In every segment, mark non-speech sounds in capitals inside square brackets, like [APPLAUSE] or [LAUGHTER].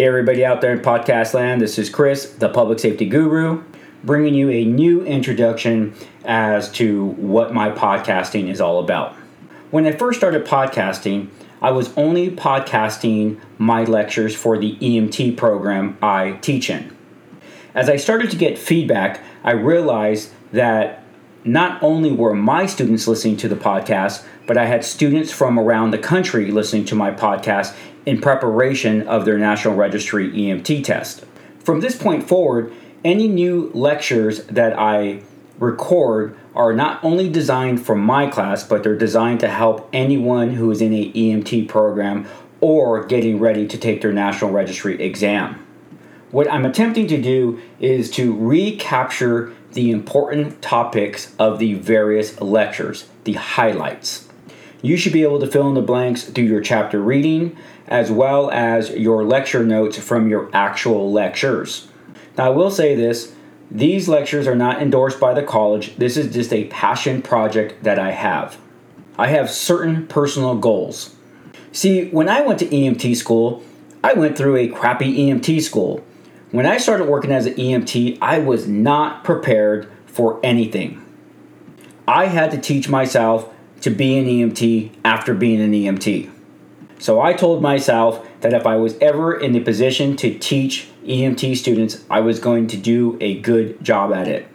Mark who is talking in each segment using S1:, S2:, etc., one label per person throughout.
S1: Hey, everybody out there in podcast land, this is Chris, the public safety guru, bringing you a new introduction as to what my podcasting is all about. When I first started podcasting, I was only podcasting my lectures for the EMT program I teach in. As I started to get feedback, I realized that not only were my students listening to the podcast, but I had students from around the country listening to my podcast in preparation of their National Registry EMT test. From this point forward, any new lectures that I record are not only designed for my class, but they're designed to help anyone who is in a EMT program or getting ready to take their National Registry exam. What I'm attempting to do is to recapture the important topics of the various lectures, the highlights. You should be able to fill in the blanks through your chapter reading as well as your lecture notes from your actual lectures. Now, I will say this these lectures are not endorsed by the college, this is just a passion project that I have. I have certain personal goals. See, when I went to EMT school, I went through a crappy EMT school. When I started working as an EMT, I was not prepared for anything. I had to teach myself to be an EMT after being an EMT. So I told myself that if I was ever in the position to teach EMT students, I was going to do a good job at it.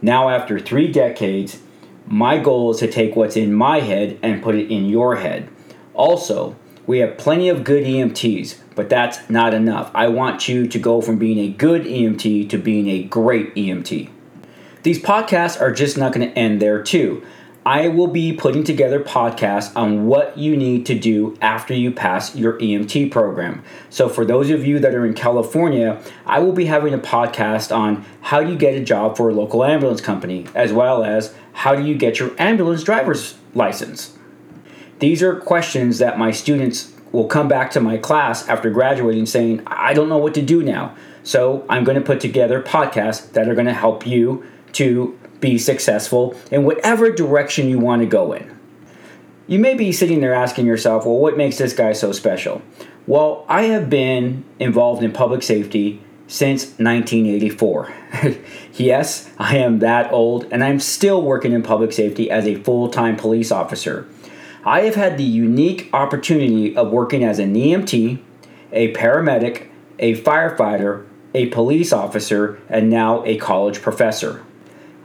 S1: Now, after three decades, my goal is to take what's in my head and put it in your head. Also, we have plenty of good EMTs, but that's not enough. I want you to go from being a good EMT to being a great EMT. These podcasts are just not going to end there, too. I will be putting together podcasts on what you need to do after you pass your EMT program. So, for those of you that are in California, I will be having a podcast on how do you get a job for a local ambulance company, as well as how do you get your ambulance driver's license. These are questions that my students will come back to my class after graduating saying, I don't know what to do now. So I'm going to put together podcasts that are going to help you to be successful in whatever direction you want to go in. You may be sitting there asking yourself, well, what makes this guy so special? Well, I have been involved in public safety since 1984. [LAUGHS] yes, I am that old, and I'm still working in public safety as a full time police officer. I have had the unique opportunity of working as an EMT, a paramedic, a firefighter, a police officer, and now a college professor.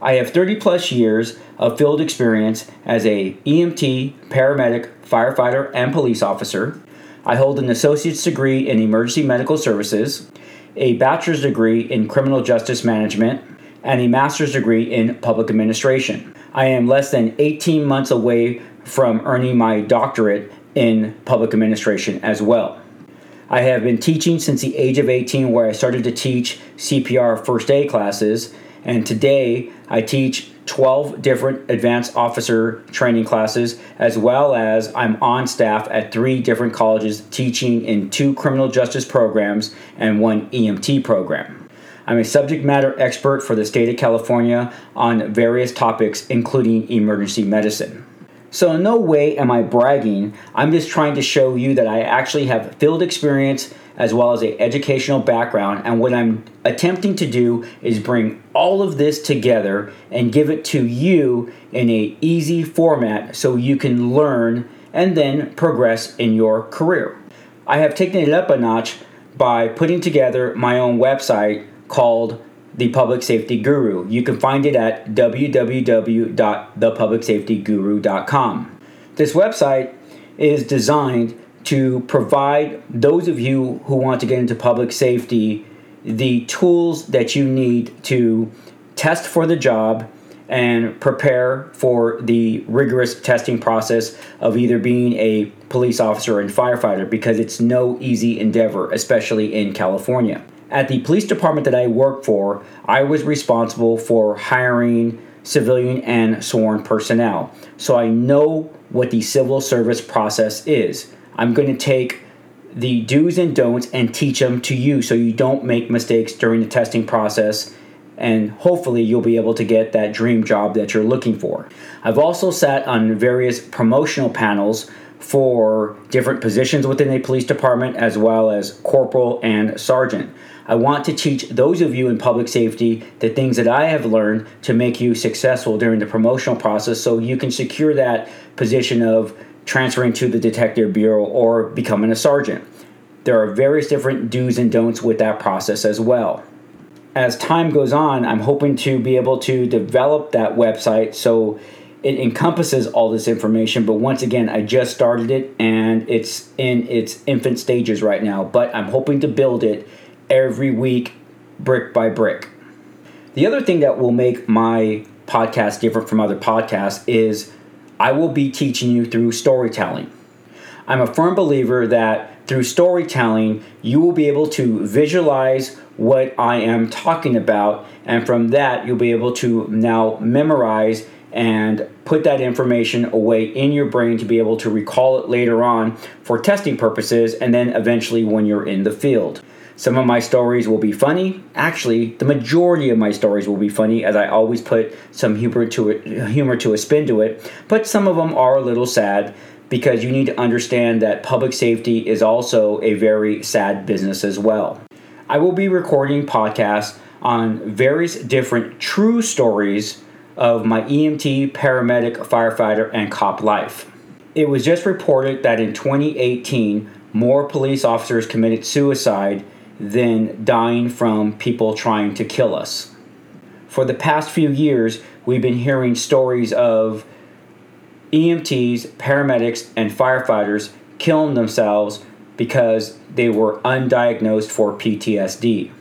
S1: I have 30 plus years of field experience as a EMT, paramedic, firefighter, and police officer. I hold an associate's degree in emergency medical services, a bachelor's degree in criminal justice management, and a master's degree in public administration. I am less than 18 months away from earning my doctorate in public administration as well. I have been teaching since the age of 18, where I started to teach CPR first aid classes, and today I teach 12 different advanced officer training classes, as well as I'm on staff at three different colleges teaching in two criminal justice programs and one EMT program. I'm a subject matter expert for the state of California on various topics, including emergency medicine. So, in no way am I bragging. I'm just trying to show you that I actually have field experience as well as a educational background and what I'm attempting to do is bring all of this together and give it to you in a easy format so you can learn and then progress in your career. I have taken it up a notch by putting together my own website called The Public Safety Guru. You can find it at www.thepublicsafetyguru.com. This website is designed to provide those of you who want to get into public safety the tools that you need to test for the job and prepare for the rigorous testing process of either being a police officer and firefighter because it's no easy endeavor, especially in California. At the police department that I work for, I was responsible for hiring civilian and sworn personnel. So I know what the civil service process is. I'm going to take the do's and don'ts and teach them to you so you don't make mistakes during the testing process and hopefully you'll be able to get that dream job that you're looking for. I've also sat on various promotional panels for different positions within a police department as well as corporal and sergeant. I want to teach those of you in public safety the things that I have learned to make you successful during the promotional process so you can secure that position of transferring to the detective bureau or becoming a sergeant. There are various different do's and don'ts with that process as well. As time goes on, I'm hoping to be able to develop that website so it encompasses all this information. But once again, I just started it and it's in its infant stages right now. But I'm hoping to build it every week, brick by brick. The other thing that will make my podcast different from other podcasts is I will be teaching you through storytelling. I'm a firm believer that through storytelling, you will be able to visualize what I am talking about, and from that, you'll be able to now memorize and put that information away in your brain to be able to recall it later on for testing purposes and then eventually when you're in the field. Some of my stories will be funny. Actually, the majority of my stories will be funny, as I always put some humor to it, humor to a spin to it. But some of them are a little sad because you need to understand that public safety is also a very sad business as well. I will be recording podcasts on various different true stories of my EMT, paramedic, firefighter, and cop life. It was just reported that in 2018, more police officers committed suicide than dying from people trying to kill us. For the past few years, we've been hearing stories of EMTs, paramedics, and firefighters killing themselves because they were undiagnosed for PTSD.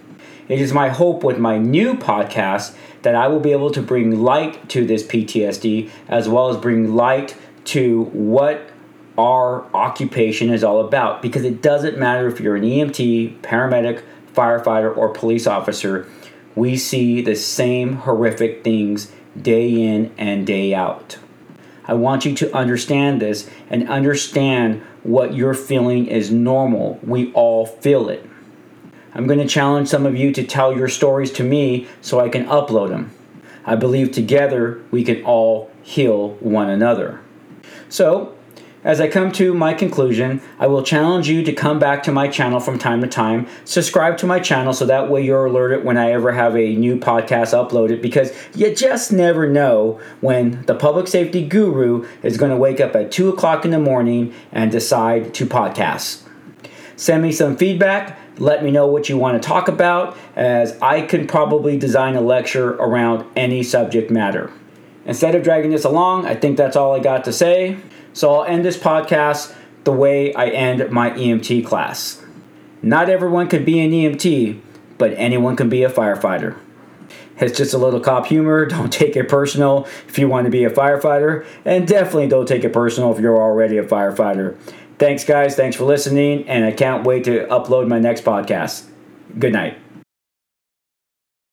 S1: It is my hope with my new podcast that I will be able to bring light to this PTSD as well as bring light to what our occupation is all about because it doesn't matter if you're an EMT, paramedic, firefighter, or police officer, we see the same horrific things day in and day out. I want you to understand this and understand what you're feeling is normal. We all feel it. I'm going to challenge some of you to tell your stories to me so I can upload them. I believe together we can all heal one another. So, as I come to my conclusion, I will challenge you to come back to my channel from time to time. Subscribe to my channel so that way you're alerted when I ever have a new podcast uploaded because you just never know when the public safety guru is going to wake up at 2 o'clock in the morning and decide to podcast. Send me some feedback. Let me know what you want to talk about, as I can probably design a lecture around any subject matter. Instead of dragging this along, I think that's all I got to say. So I'll end this podcast the way I end my EMT class. Not everyone can be an EMT, but anyone can be a firefighter. It's just a little cop humor. [LAUGHS] Don't take it personal if you want to be a firefighter, and definitely don't take it personal if you're already a firefighter. Thanks, guys. Thanks for listening, and I can't wait to upload my next podcast. Good night.